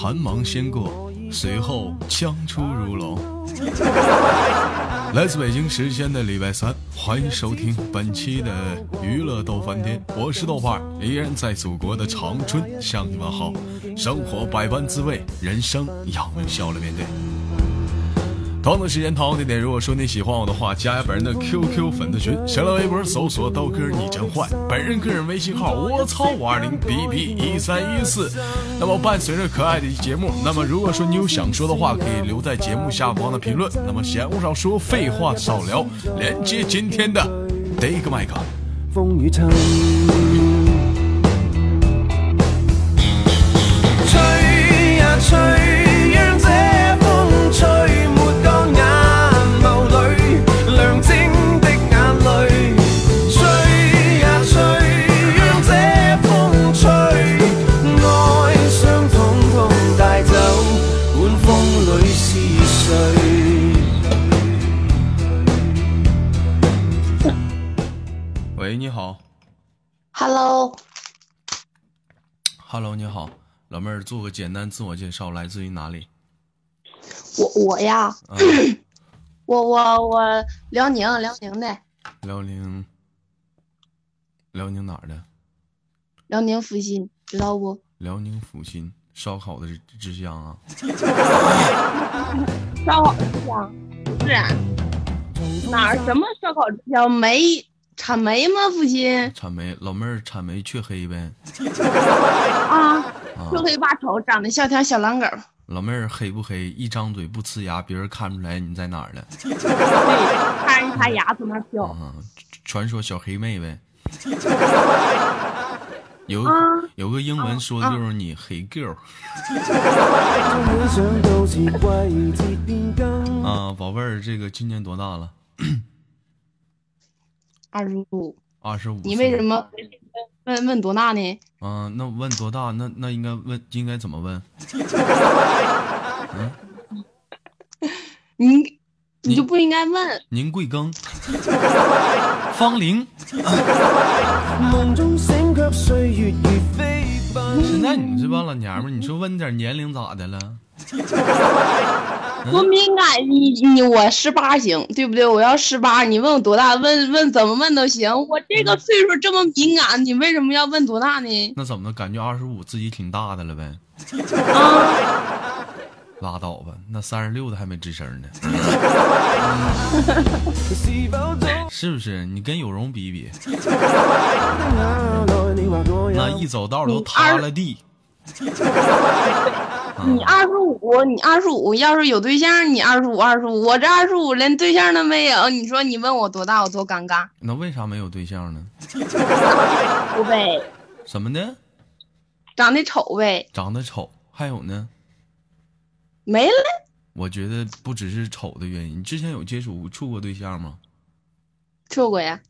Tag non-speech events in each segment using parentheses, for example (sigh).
寒芒先过，随后枪出如龙。(laughs) 来自北京时间的礼拜三，欢迎收听本期的娱乐逗翻天，我是豆瓣，依然在祖国的长春向你们好。生活百般滋味，人生要微笑来面对。同样的时间，同样地点。如果说你喜欢我的话，加下本人的 QQ 粉丝群，新浪微博搜索刀哥你真坏，本人个人微信号我操五二零 bb 一三一四。那么伴随着可爱的节目，那么如果说你有想说的话，可以留在节目下方的评论。那么闲话少说，废话少聊，连接今天的第一个麦克。风雨儿，做个简单自我介绍，来自于哪里？我我呀，(coughs) 我我我辽宁辽宁的。辽宁，辽宁哪儿的？辽宁阜新，知道不？辽宁阜新，烧烤的之乡啊。(laughs) 烧烤之乡不是哪儿？什么烧烤之乡？煤。产煤吗，阜新？产煤，老妹儿产煤黢黑呗。啊，黢黑八丑，长得像条小狼狗。老妹儿黑不黑？一张嘴不呲牙，别人看不出来你在哪儿了。(laughs) 对，看一擦牙从那飘。传说小黑妹呗。(laughs) 有有个英文说的就是你黑 girl。(laughs) 啊，宝贝儿，这个今年多大了？二十五，二十五。你为什么问问多大呢？嗯，那问多大？那那应该问应该怎么问？(laughs) 嗯，你你就不应该问。您贵庚？芳龄？(laughs) 现在你这帮老娘们，你说问点年龄咋的了？(laughs) 多敏感，你你我十八行，对不对？我要十八，你问我多大？问问怎么问都行。我这个岁数这么敏感，你为什么要问多大呢？那怎么感觉二十五自己挺大的了呗？啊，拉倒吧，那三十六的还没吱声呢。(laughs) 是不是？你跟有容比比，(laughs) 那一走道都塌了地。你二十五，你二十五，要是有对象，你二十五，二十五，我这二十五连对象都没有，你说你问我多大，我多尴尬。那为啥没有对象呢？(laughs) 丑呗。什么呢？长得丑呗。长得丑，还有呢？没了。我觉得不只是丑的原因，你之前有接触处过对象吗？处过呀。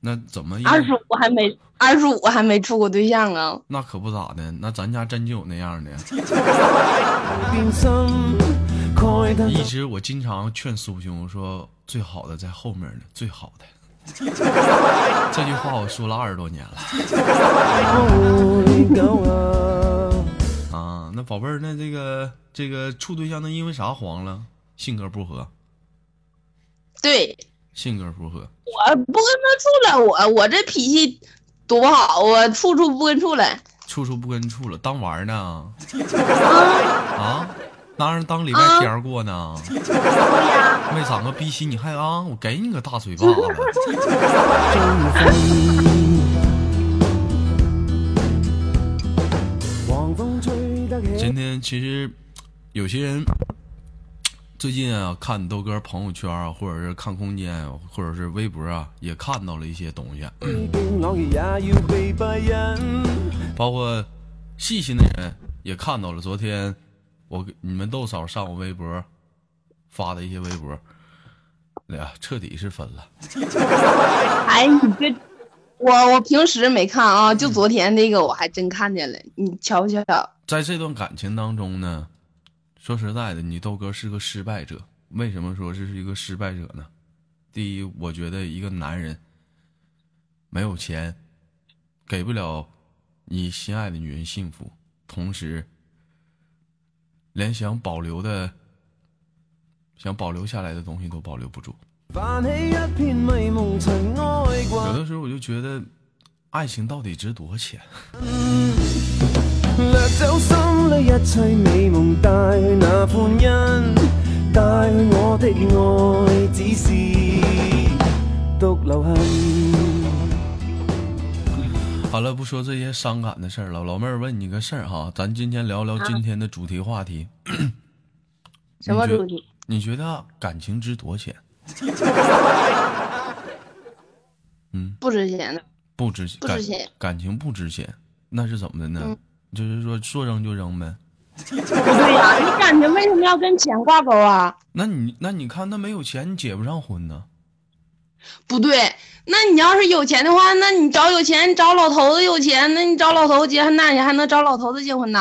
那怎么？二十五还没，二十五还没处过对象啊？那可不咋的，那咱家真就有那样的。(laughs) 一直我经常劝苏兄说，最好的在后面呢，最好的。(laughs) 这句话我说了二十多年了。(laughs) 啊，那宝贝儿，那这个这个处对象，那因为啥黄了？性格不合。对。性格不合，我不跟他处了。我我这脾气多好啊，处处不跟处了，处处不跟处了，当玩呢？啊啊，当然当礼拜天过呢。没长个逼心，你还啊？我给你个大嘴巴子。(laughs) 今天其实有些人。最近啊，看豆哥朋友圈啊，或者是看空间，或者是微博啊，也看到了一些东西。包括细心的人也看到了。昨天我你们豆嫂上我微博发的一些微博，哎呀，彻底是分了。哎，你这我我平时没看啊，就昨天那个我还真看见了。你瞧瞧，在这段感情当中呢。说实在的，你豆哥是个失败者。为什么说这是一个失败者呢？第一，我觉得一个男人没有钱，给不了你心爱的女人幸福，同时连想保留的、想保留下来的东西都保留不住。有。的时候我就觉得，爱情到底值多少钱？(laughs) 掠走心里一切美夢，帶去那判恩，帶去我的愛，只是獨留痕。好了，不说这些伤感的事儿了。老妹儿问你个事儿哈，咱今天聊聊今天的主题话题。什么主题？你觉得感情值多少钱？(laughs) 不值钱的，不值感不值钱感情不值钱，那是怎么的呢？嗯就是说说扔就扔呗。不对呀、你感情为什么要跟钱挂钩啊？那你那你看那没有钱，你结不上婚呢？不对，那你要是有钱的话，那你找有钱，你找老头子有钱，那你找老头子结婚，那你还能找老头子结婚呢？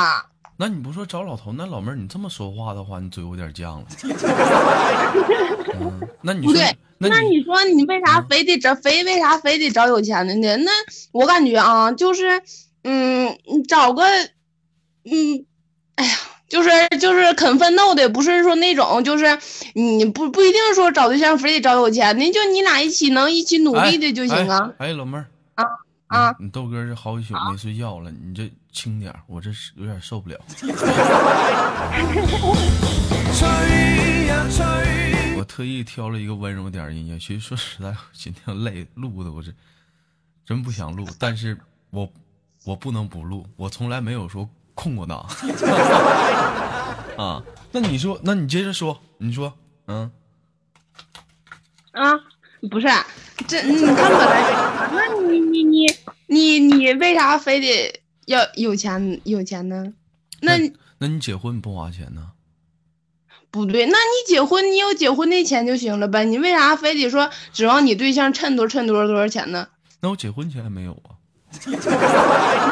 那你不说找老头，那老妹儿你这么说话的话，你嘴有点犟了。(laughs) 嗯，那你说不对，那那你说你为啥非得找非为啥非得找有钱的呢？那我感觉啊，就是嗯，你找个嗯，哎呀，就是就是肯奋斗的，不是说那种就是你不不一定说找对象非得找有钱的，就你俩一起能一起努力的就行啊哎。哎，老妹儿啊啊！你豆哥这好几宿没睡觉了，你这轻点儿，我这是有点受不了。(laughs) 我特意挑了一个温柔点儿音乐，其实说实在，我今天累录的我是真不想录，但是我我不能不录，我从来没有说空过档 (laughs) 啊。那你说，那你接着说，你说，嗯，啊，不是，这你看本来，那你你你你你为啥非得要有钱有钱呢？那那你结婚不花钱呢？不对，那你结婚你有结婚的钱就行了呗，你为啥非得说指望你对象趁多趁多少多少钱呢？那我结婚钱还没有啊？(laughs)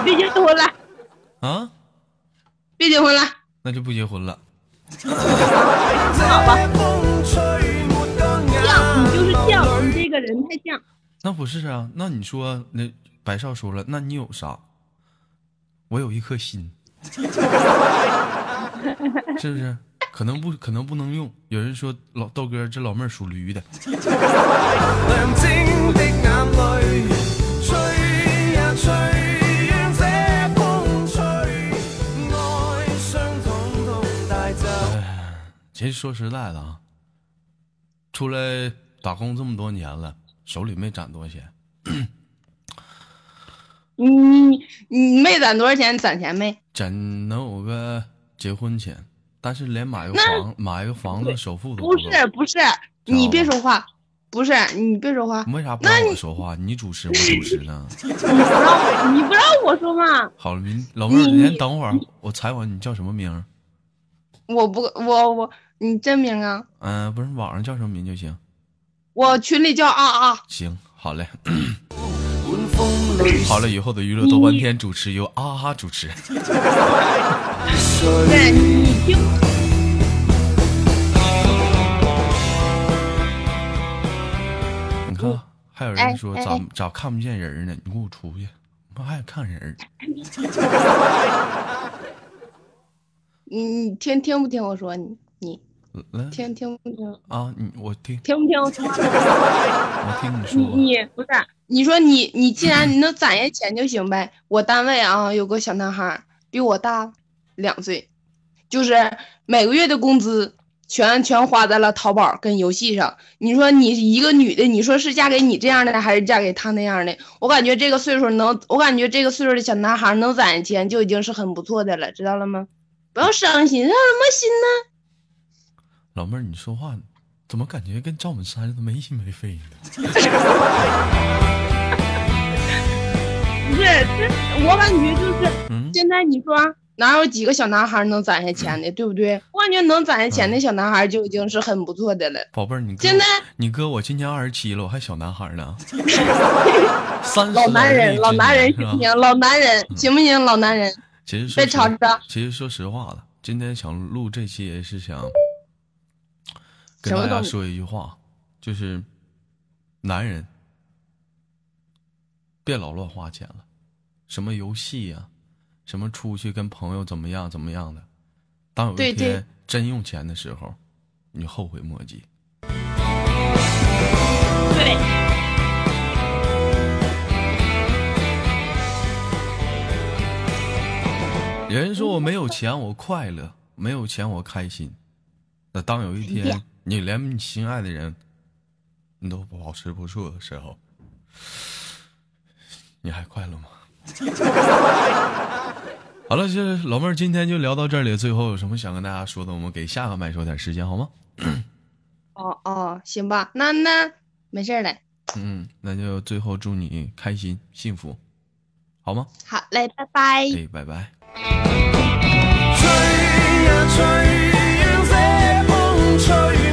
你别结婚了，啊，别结婚了，那就不结婚了。這風吹沒乾犟，(laughs) 你就是眼犟，你这个人太犟。那不是啊？那你说，那白少说了，那你有啥？我有一颗心，(laughs) 是不是？可能不可能不能用。有人说老豆哥这老妹儿属驴的，(laughs) 其实说实在的啊，出来打工这么多年了，手里没攒多少钱。你你你没攒多少钱？攒钱没？攒能有个结婚钱，但是连买个房买个房子首付都不是不是，你别说话，不是你別說話，你為啥不让我说话？你主持我主持呢？(laughs) 你不让我你不让我说嘛？好了，您老妹儿，你先等会儿，我采访你叫什么名？我不我我你真名啊？嗯、不是网上叫什么名就行。我群里叫啊啊，行，好嘞，好了，以后的娱乐多半天主持由啊啊主持。对你听，你看，还有人哎说哎咋咋看不见人呢？你给我出去！妈还看人？(laughs) 你你听听不听我说？你你来聽聽不听？啊，你我听听不听 (laughs) 我听你你说，你不是你说你你既然你能攒下钱就行呗。我单位啊有个小男孩兒比我大两岁，就是每个月的工资全全花在了淘宝跟游戏上。你说你一个女的，你说是嫁给你这样的，还是嫁给他那样的？我感觉这个岁数能，我感觉这个岁数的小男孩能攒下钱就已经是很不错的了，知道了吗？不要伤心，伤什么心呢？老妹儿，你说话怎么感觉跟赵本山似的没心没肺的？(laughs) 不是，这我感觉就是。嗯，现在你说哪有几个小男孩能攒下钱的，对不对？我感觉能攒下钱的小男孩就已经是很不错的了。宝贝儿，你哥现在你哥我今年二十七了，我还小男孩呢。(laughs) 三十老男人，老男人行不？行？老男人行不行？老男人，其实说实别吵着。其实说实话了，今天想录这期也是想跟大家说一句话，就是男人别老乱花钱了，什么游戏呀、什么出去跟朋友怎么样怎么样的，当有一天真用钱的时候，你后悔莫及。对，有人说我没有钱我快乐，没有钱我开心。那当有一天你连你心爱的人你都保持不住的时候，你还快乐吗？(laughs) 好了，这老妹儿今天就聊到这里。最后有什么想跟大家说的，我们给下个麦说点时间好吗？哦哦，行吧，那那没事儿嘞。嗯，那就最后祝你开心幸福，好吗？好嘞，拜拜。哎，拜拜。吹呀吹，吹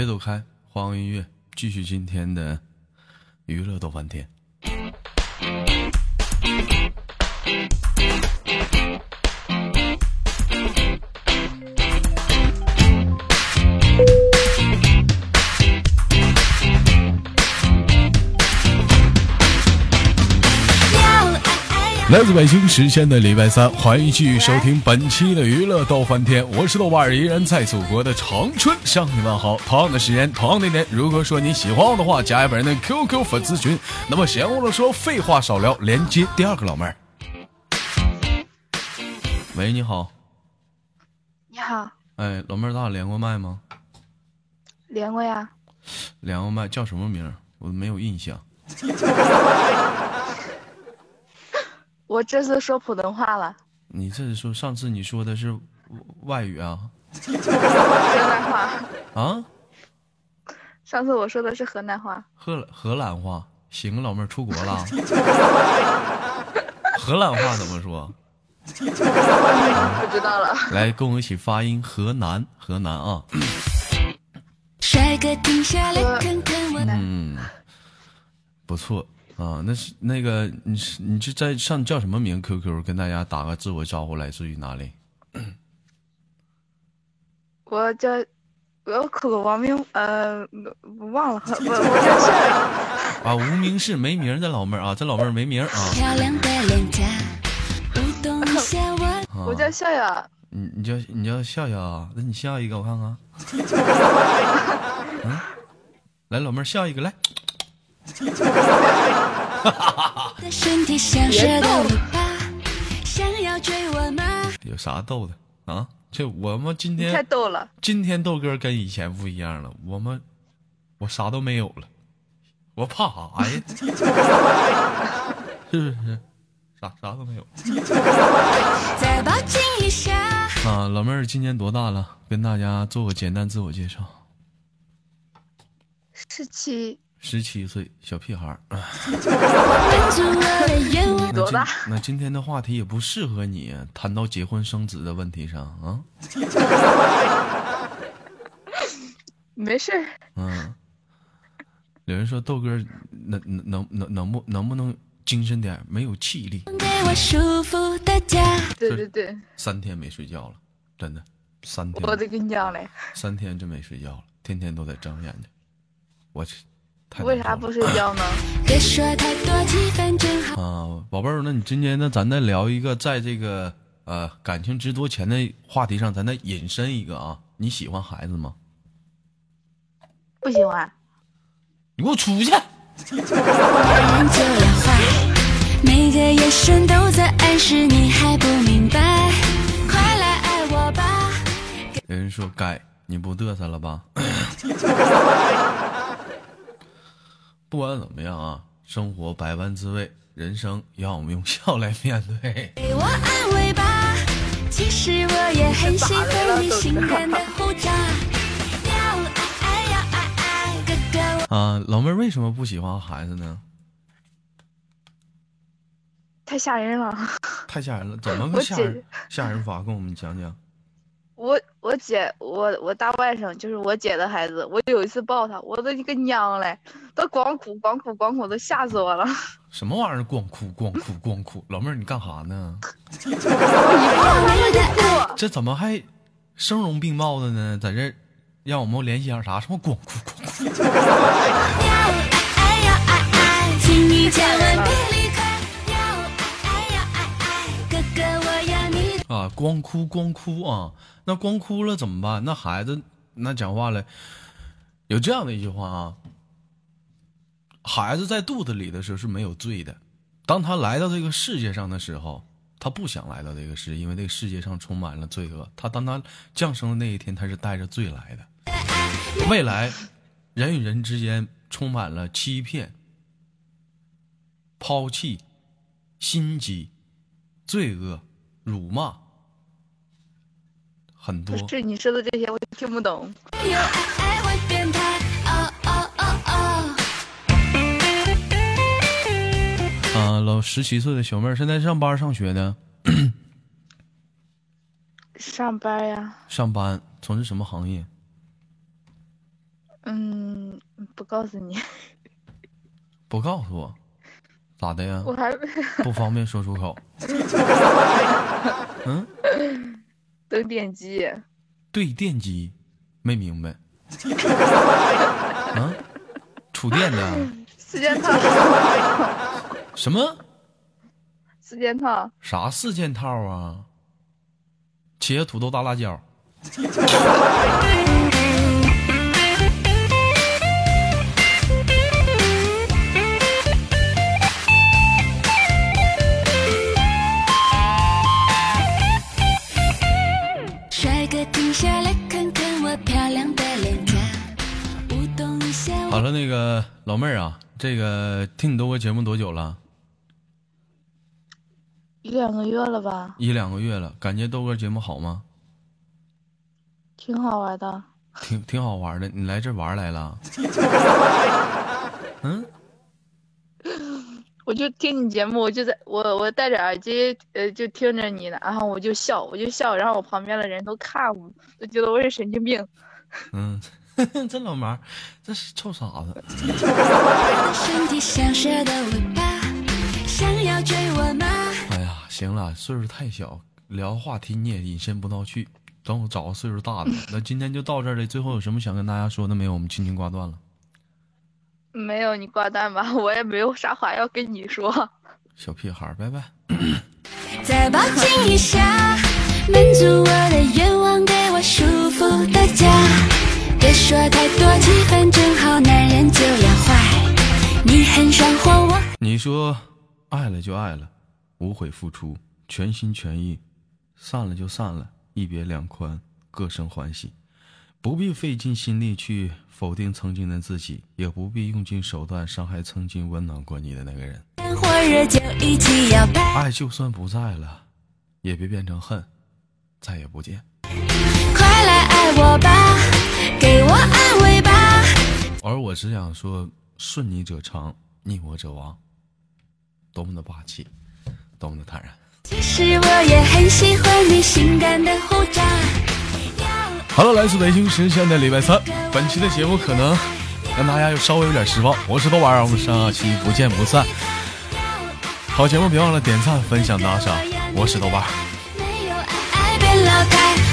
别走开，换个音乐，继续今天的娱乐逗翻天。来自北京时间的礼拜三，欢迎继续收听本期的娱乐逗翻天，我是豆瓣儿，依然在祖国的长春向你问好。同样的时间，同样的地点，如果说你喜欢我的话，加一本人的 QQ 粉丝群。那么闲话了说，废话少聊，连接第二个老妹儿。喂，你好，你好，哎，老妹儿，咱俩连过麦吗？连过呀？连过麦，叫什么名儿？我没有印象。(laughs) 我这次说普通话了，你这是说上次你说的是外语啊？河南话。啊？上次我说的是河南话，荷荷兰话，行，老妹儿出国了。荷兰话怎么说？不知道了。来，跟我一起发音，河南，河南啊。帅哥停下来看看我，嗯，不错啊。那是那个，你是你是在上叫什么名？QQ 跟大家打个自我招呼，来自于哪里？(coughs) 我叫我口个王名，呃，我忘了，我，(laughs) 我叫笑笑。啊，无名氏没名的老妹儿啊，这老妹儿没名啊。漂亮的脸颊，舞动一下我。啊我叫笑笑，你你叫你叫笑笑啊？那你笑一个我看看。(laughs) 嗯，来，老妹儿笑一个来。有啥逗的啊？这我们今天太天逗了。今天豆哥跟以前不一样了，我们我啥都没有了，我怕啥呀？是不是？啥啥都没有再抱紧一下，啊！老妹儿今年多大了？跟大家做个简单自我介绍。十七，十七岁小屁孩儿。(laughs) 多大那今天的话题也不适合你谈到结婚生子的问题上啊。(laughs) 没事儿。嗯，有人说豆哥能能能能能不能不能精神点，没有气力。对对对，三天没睡觉了，真的，三天我得跟你讲嘞，三天真没睡觉了，天天都在睁眼睛。我去，太为啥不睡觉呢？(coughs) 别说太多，气氛正好。啊，宝贝儿，那你今天呢？咱再聊一个，在这个呃感情值多钱的话题上，咱再引申一个啊。你喜欢孩子吗？不喜欢。你给我出去！人就要坏，每个眼神都在暗示你还不明白，快来爱我吧。有人说该，你不嘚瑟了吧？(laughs) 不管怎么样啊，生活百般滋味，人生让我们用笑来面对。给我安慰吧，其实我也很喜欢你性感的胡渣。要爱爱要爱爱，哥哥我。啊，老妹儿为什么不喜欢孩子呢？太吓人了。太吓人了，怎么个吓人吓人法？跟我们讲讲。我我姐我我大外甥就是我姐的孩子，我有一次抱他，我都一个娘嘞，都光哭光哭光哭，都吓死我了。(laughs) 什么玩意儿？光哭光哭光哭！老妹儿，你干哈呢？我一抱他他就哭。这怎么还声容并茂的呢？在这让我们联想啥？什么光哭光哭？啊，光哭光哭啊！那光哭了怎么办？那孩子那讲话了，有这样的一句话啊：孩子在肚子里的时候是没有罪的，当他来到这个世界上的时候，他不想来到这个世界，因为这个世界上充满了罪恶。他当他降生的那一天，他是带着罪来的。未来，人与人之间充满了欺骗、抛弃、心机、罪恶、辱骂，很多不。是你说的这些我听不懂。有爱爱会变态。哦哦哦哦。啊，老十七岁的小妹儿，现在上班上学呢？上班呀，(clears throat) 上班从事什么行业？嗯，不告诉你，不告诉我，咋的呀？我还 (laughs) 不方便说出口。(laughs) 嗯，等电机。对电机，没明白。(laughs) 啊，触电的四件套，什么四件套，啥四件套啊？茄子、土豆、大辣椒。老妹儿啊，这个听你豆哥节目多久了？一两个月了吧，一两个月了，感觉豆哥节目好吗？挺好玩的。(laughs) 挺挺好玩的，你来这玩来了？(laughs) 嗯，我就听你节目，我就在我我戴着耳机，呃，就听着你的，然后我就笑，我就笑，然后我旁边的人都看我，都觉得我是神经病。(laughs) 嗯，这老毛，这是臭傻子。(laughs) 身体像蛇的尾巴，想要追我吗？哎呀，行了，岁数太小，聊话题你也引申不到去。等我找个岁数大的。(laughs) 那今天就到这儿了。最后有什么想跟大家说的没有？我们轻轻挂断了。没有你挂断吧，(laughs) 我也没有啥话要跟你说。小屁孩，拜拜。(coughs) 再抱紧一下，满足我的愿望，给我舒服的家。别说太多，气氛正好，男人就要坏。你很爽活，我你说爱了就爱了，无悔付出，全心全意；散了就散了，一别两宽，各生欢喜。不必费尽心力去否定曾经的自己，也不必用尽手段伤害曾经温暖过你的那个人。火热就一起摇摆。爱就算不在了，也别变成恨，再也不见。快来爱我吧，给我安慰吧。而我只想说，顺你者昌，逆我者亡。多么的霸气，多么的坦然。其实我也很喜欢你性感的胡渣。好了，来自北京时间的礼拜三，本期的节目可能让大家又稍微有点失望。我是豆瓣儿，我们下期不见不散。好节目别忘了点赞、分享、打赏。我是豆瓣。没有爱爱别